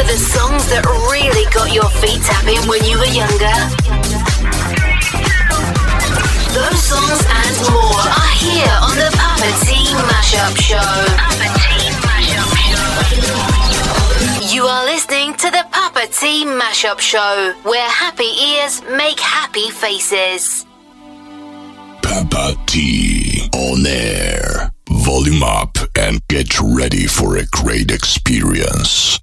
The songs that really got your feet tapping when you were younger? Those songs and more are here on the Papa T Mashup Show. You are listening to the Papa T Mashup Show, where happy ears make happy faces. Papa T on air. Volume up and get ready for a great experience.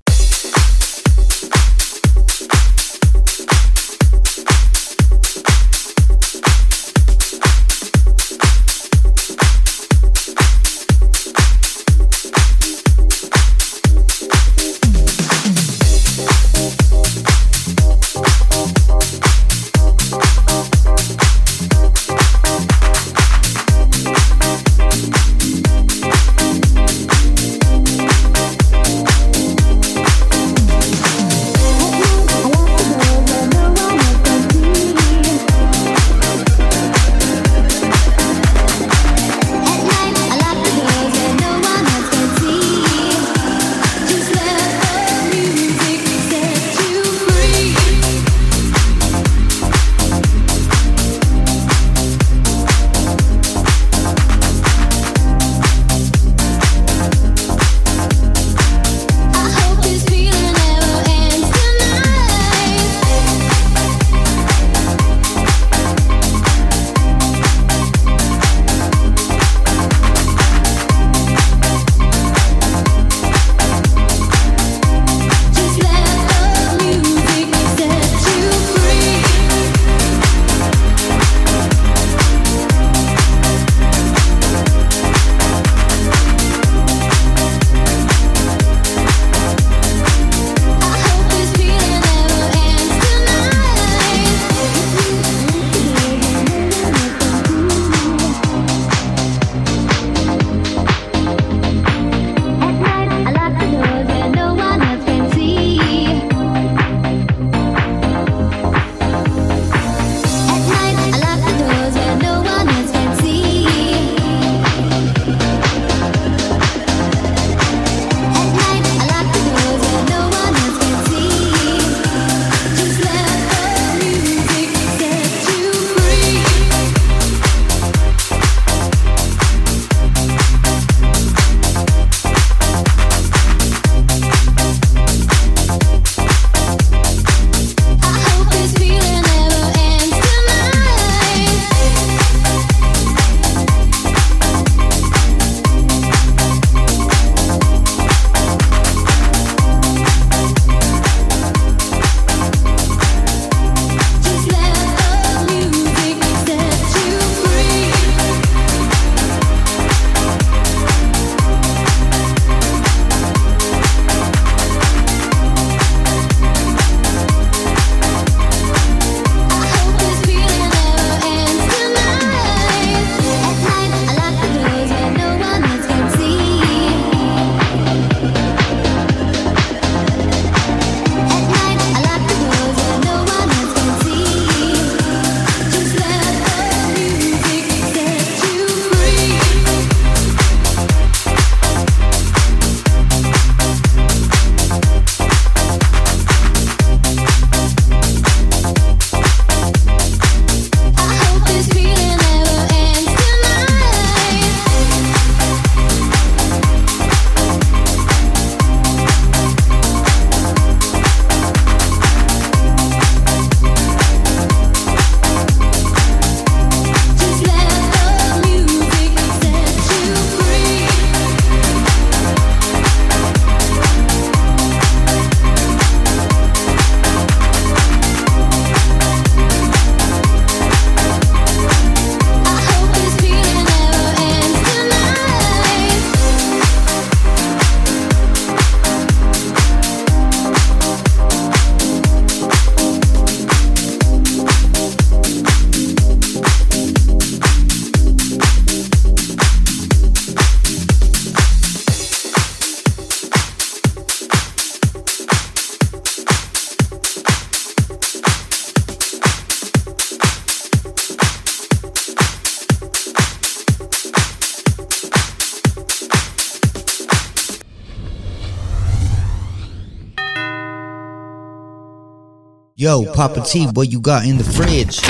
Yo, Papa T, what you got in the fridge?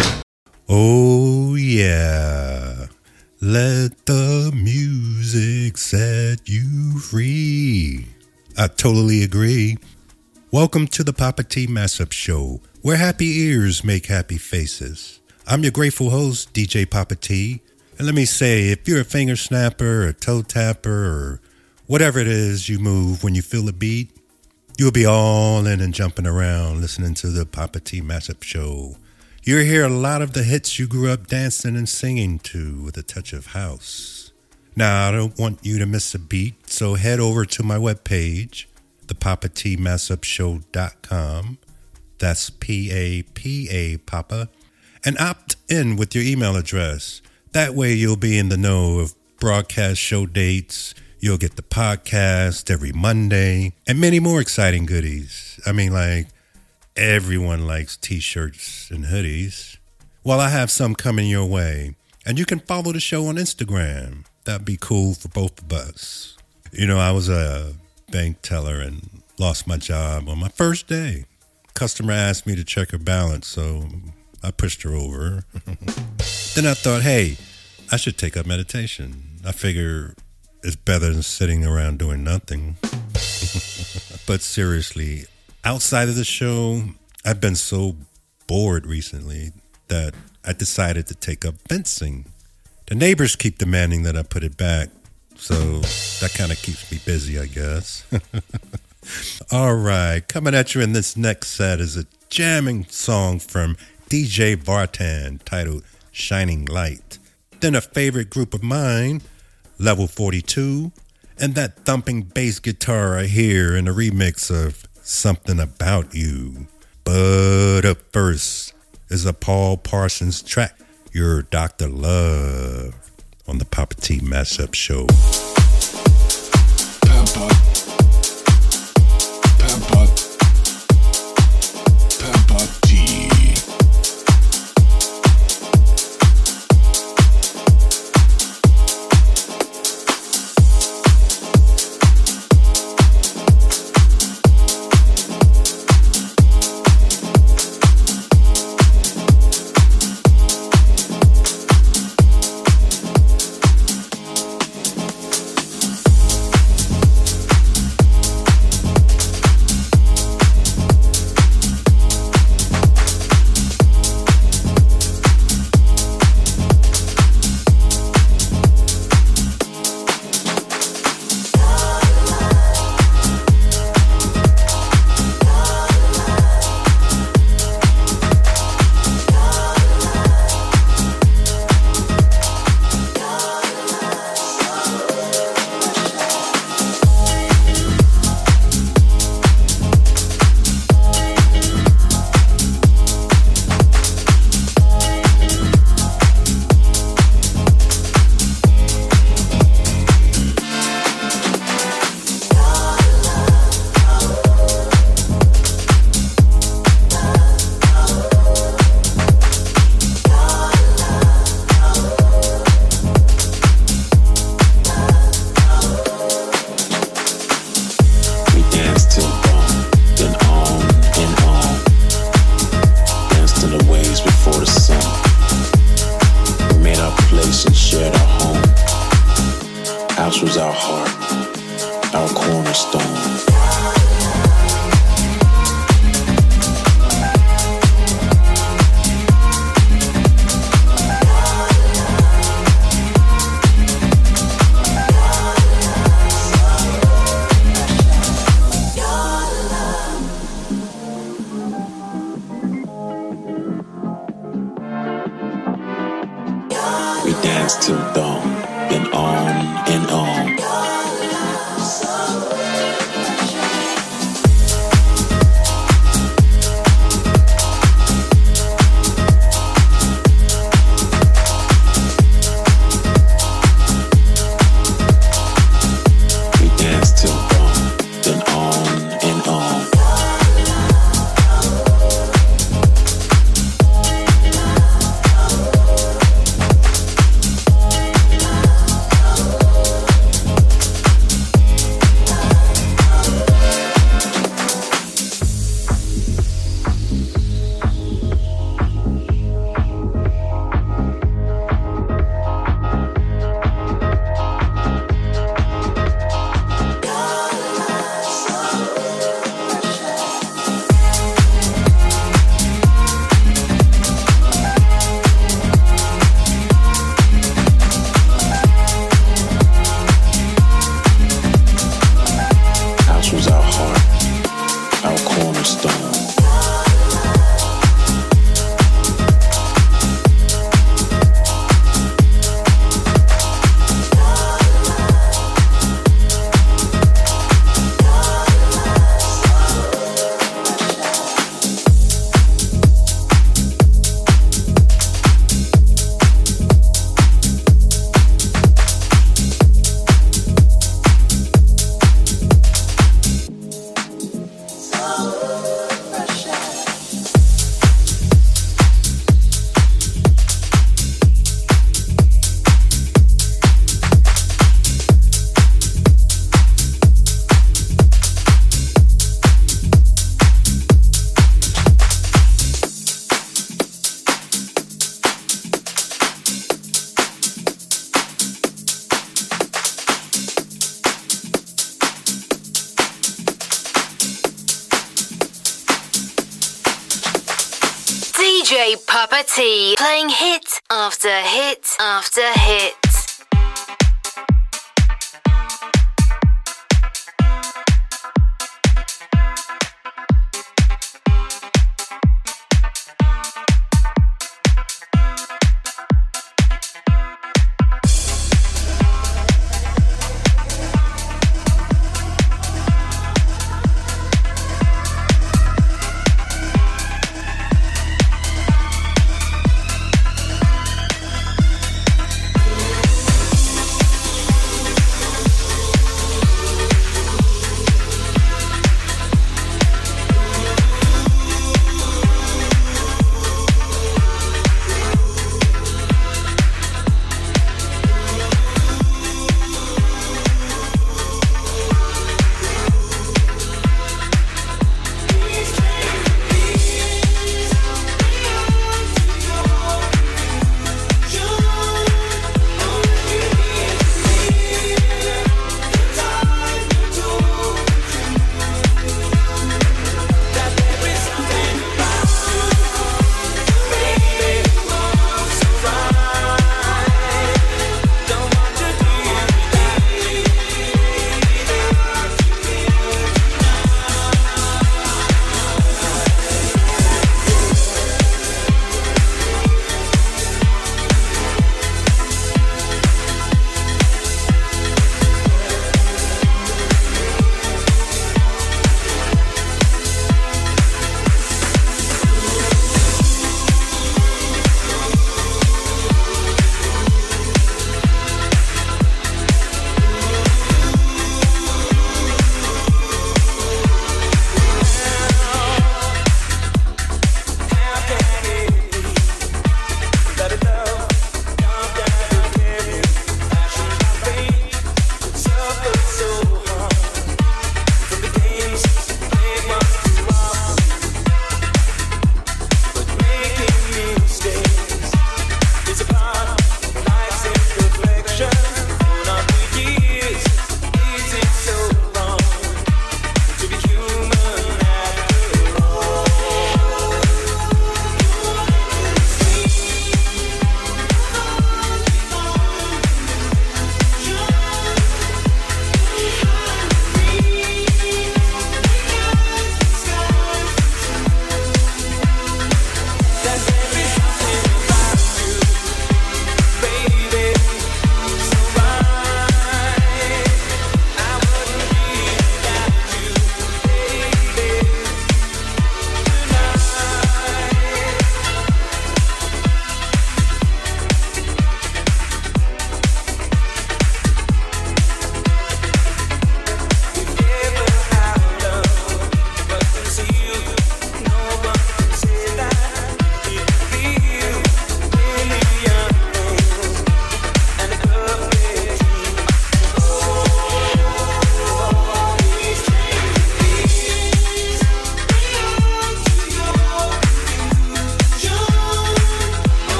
Oh, yeah. Let the music set you free. I totally agree. Welcome to the Papa T Mashup Show, where happy ears make happy faces. I'm your grateful host, DJ Papa T. And let me say, if you're a finger snapper, a toe tapper, or whatever it is you move when you feel a beat, You'll be all in and jumping around listening to the Papa T Mashup Show. You'll hear a lot of the hits you grew up dancing and singing to with a touch of house. Now, I don't want you to miss a beat, so head over to my webpage, thepapatmashupshow.com. That's P A P A Papa. And opt in with your email address. That way you'll be in the know of broadcast show dates You'll get the podcast every Monday and many more exciting goodies. I mean, like, everyone likes t shirts and hoodies. Well, I have some coming your way. And you can follow the show on Instagram. That'd be cool for both of us. You know, I was a bank teller and lost my job on my first day. Customer asked me to check her balance, so I pushed her over. then I thought, hey, I should take up meditation. I figure it's better than sitting around doing nothing. but seriously, outside of the show, I've been so bored recently that I decided to take up fencing. The neighbors keep demanding that I put it back, so that kind of keeps me busy, I guess. All right, coming at you in this next set is a jamming song from DJ Vartan titled Shining Light. Then a favorite group of mine, Level 42, and that thumping bass guitar I hear in a remix of Something About You. But up first is a Paul Parsons track, Your Dr. Love, on the Papa T Mashup Show. Papa.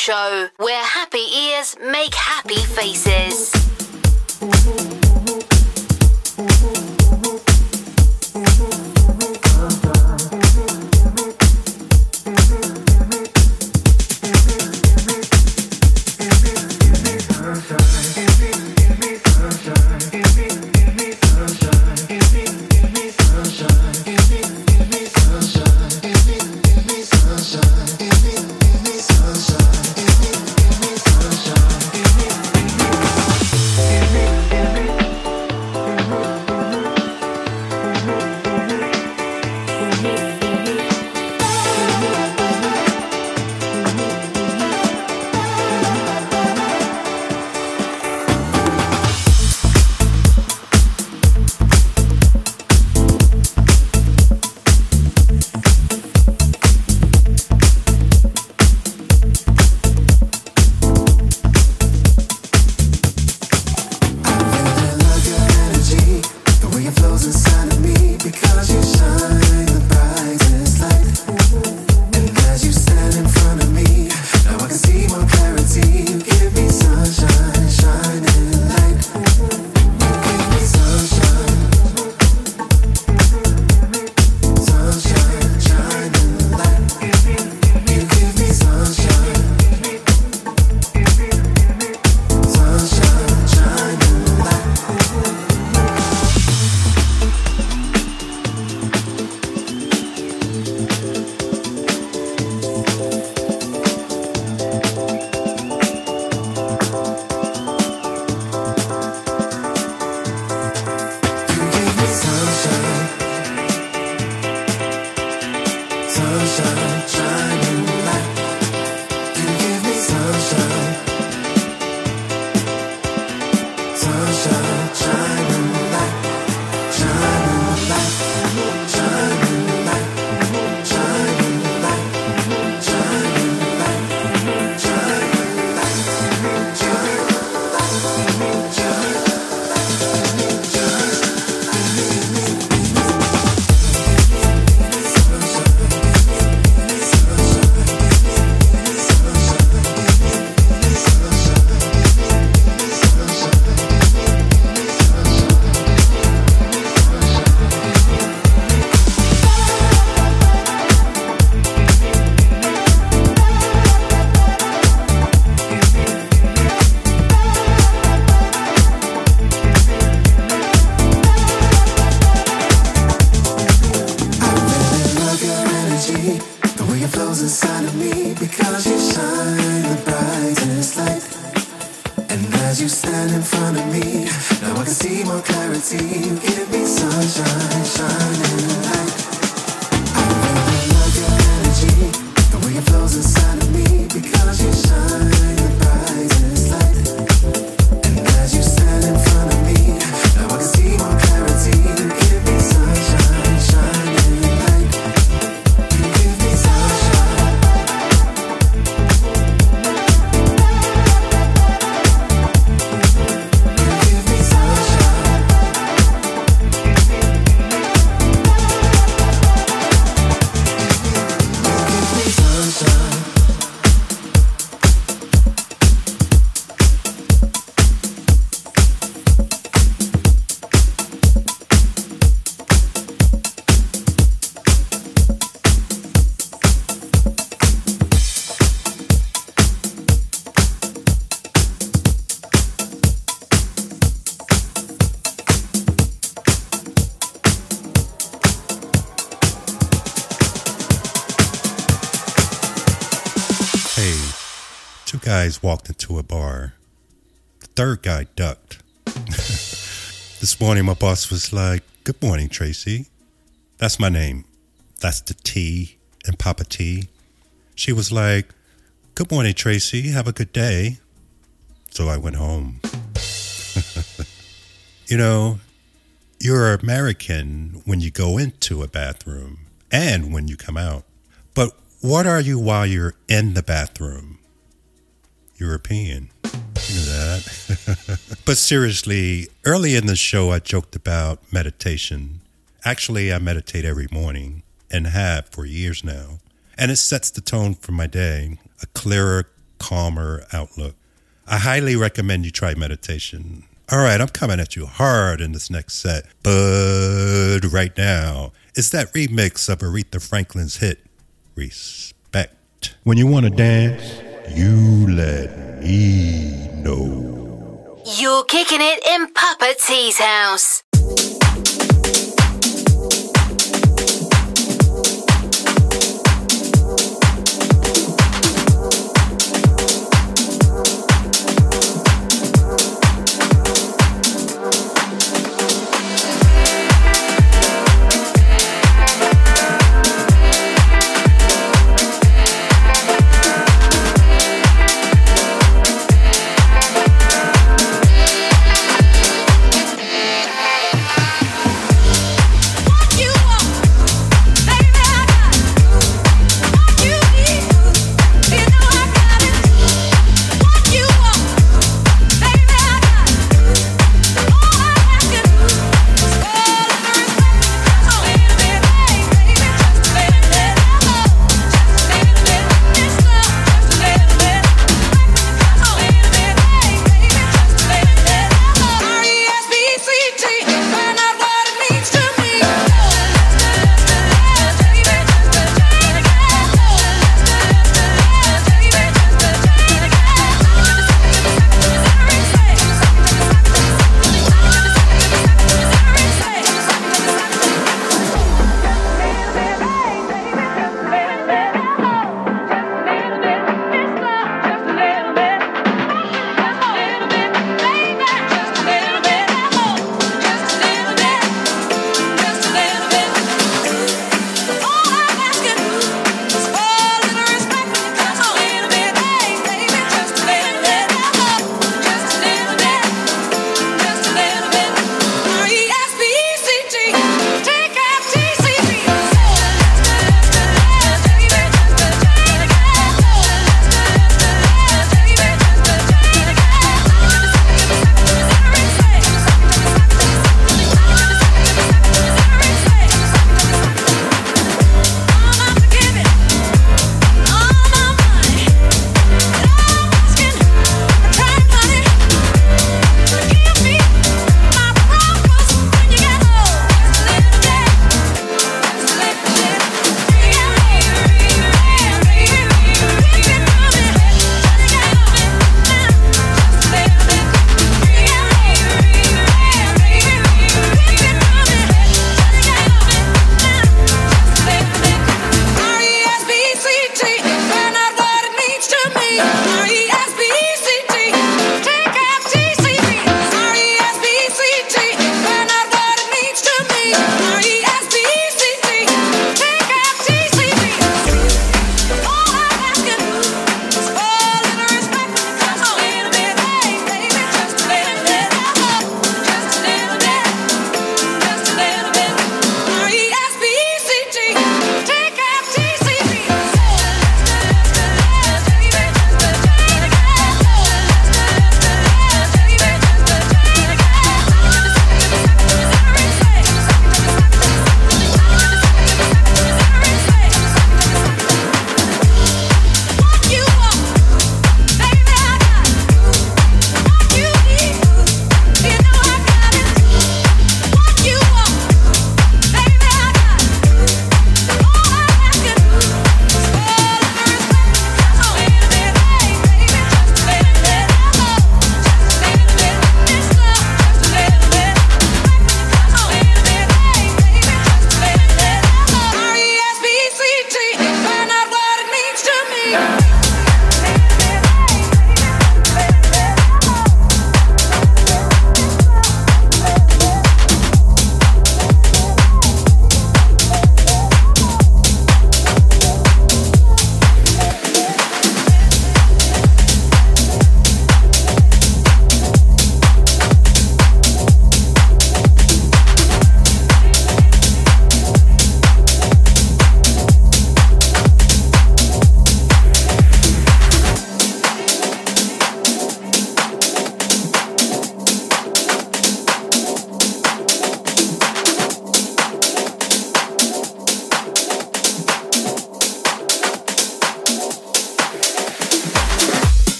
Show, guys walked into a bar. The third guy ducked. this morning, my boss was like, Good morning, Tracy. That's my name. That's the T and Papa T. She was like, Good morning, Tracy. Have a good day. So I went home. you know, you're American when you go into a bathroom and when you come out. But what are you while you're in the bathroom? European. You know that. but seriously, early in the show, I joked about meditation. Actually, I meditate every morning and have for years now. and it sets the tone for my day a clearer, calmer outlook. I highly recommend you try meditation. All right, I'm coming at you hard in this next set, but right now, it's that remix of Aretha Franklin's hit, Respect. When you want to dance, you let me know. You're kicking it in Papa T's house.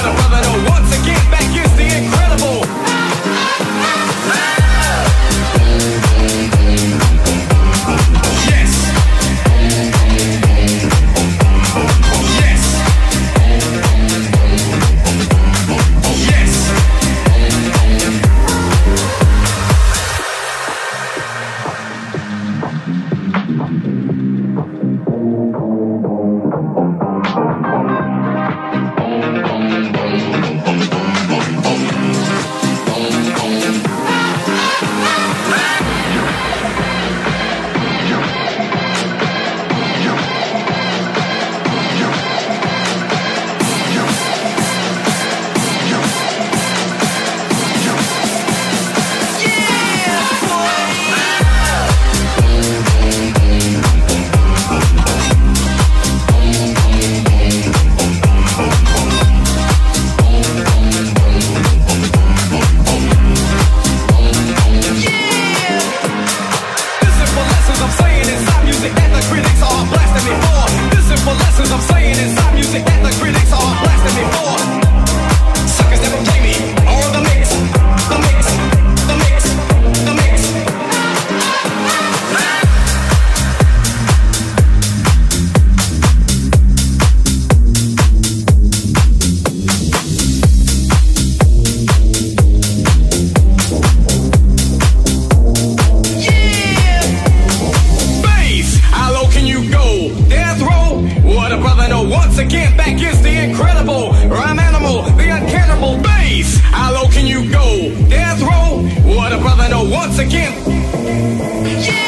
But a brother once again. Yes.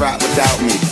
Without me?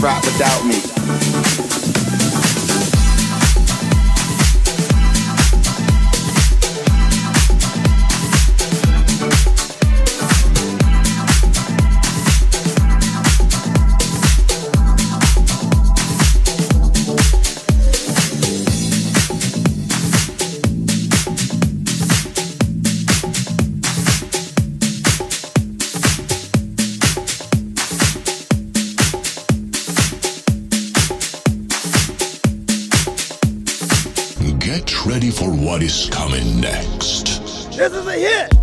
rap without me. what is coming next. This is a hit!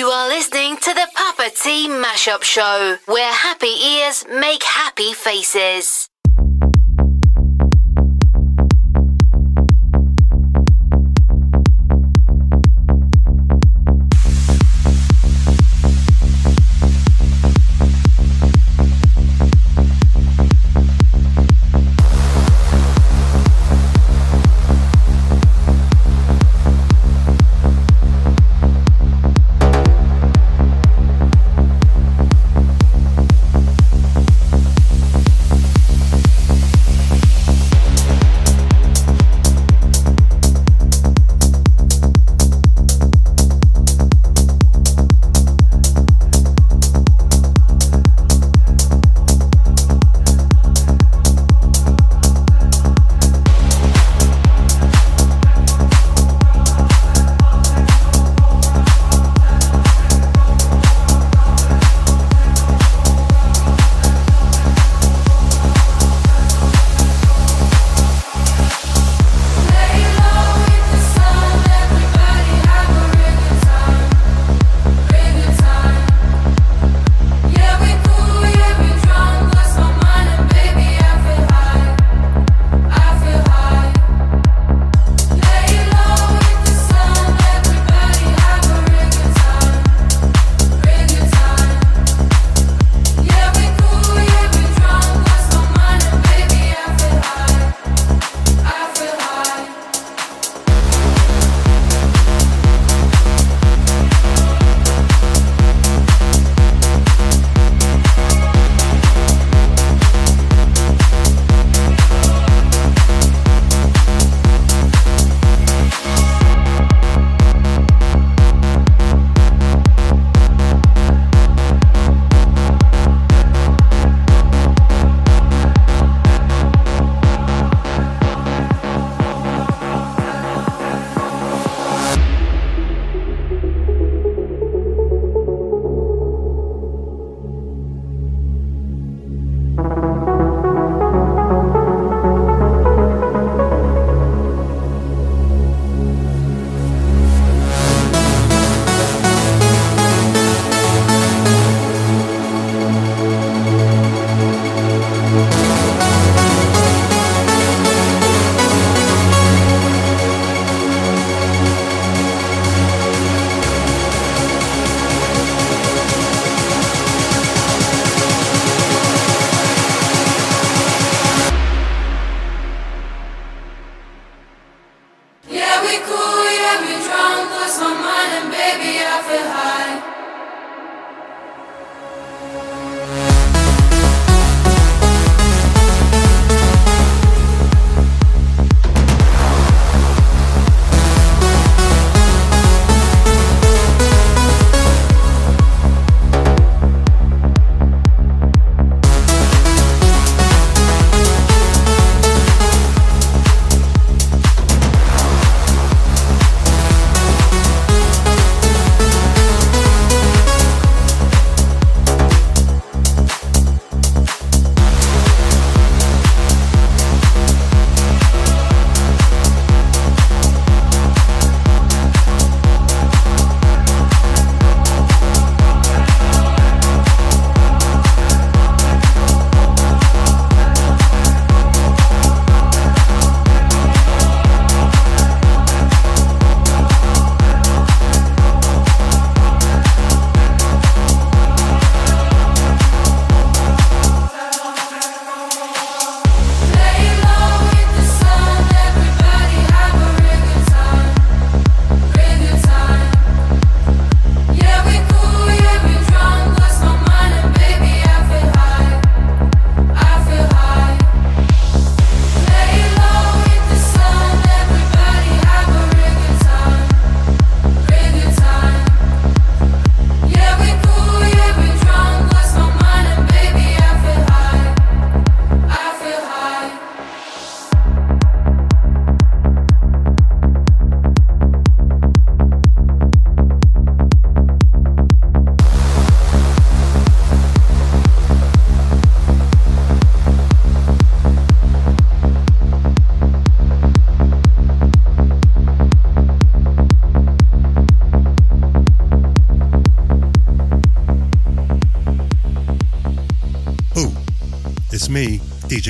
You are listening to the Papa T Mashup Show, where happy ears make happy faces.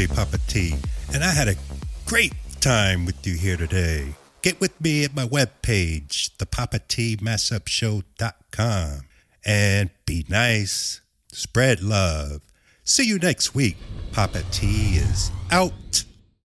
Papa T, and I had a great time with you here today. Get with me at my webpage, thepapatmashupshow.com, and be nice, spread love. See you next week. Papa T is out.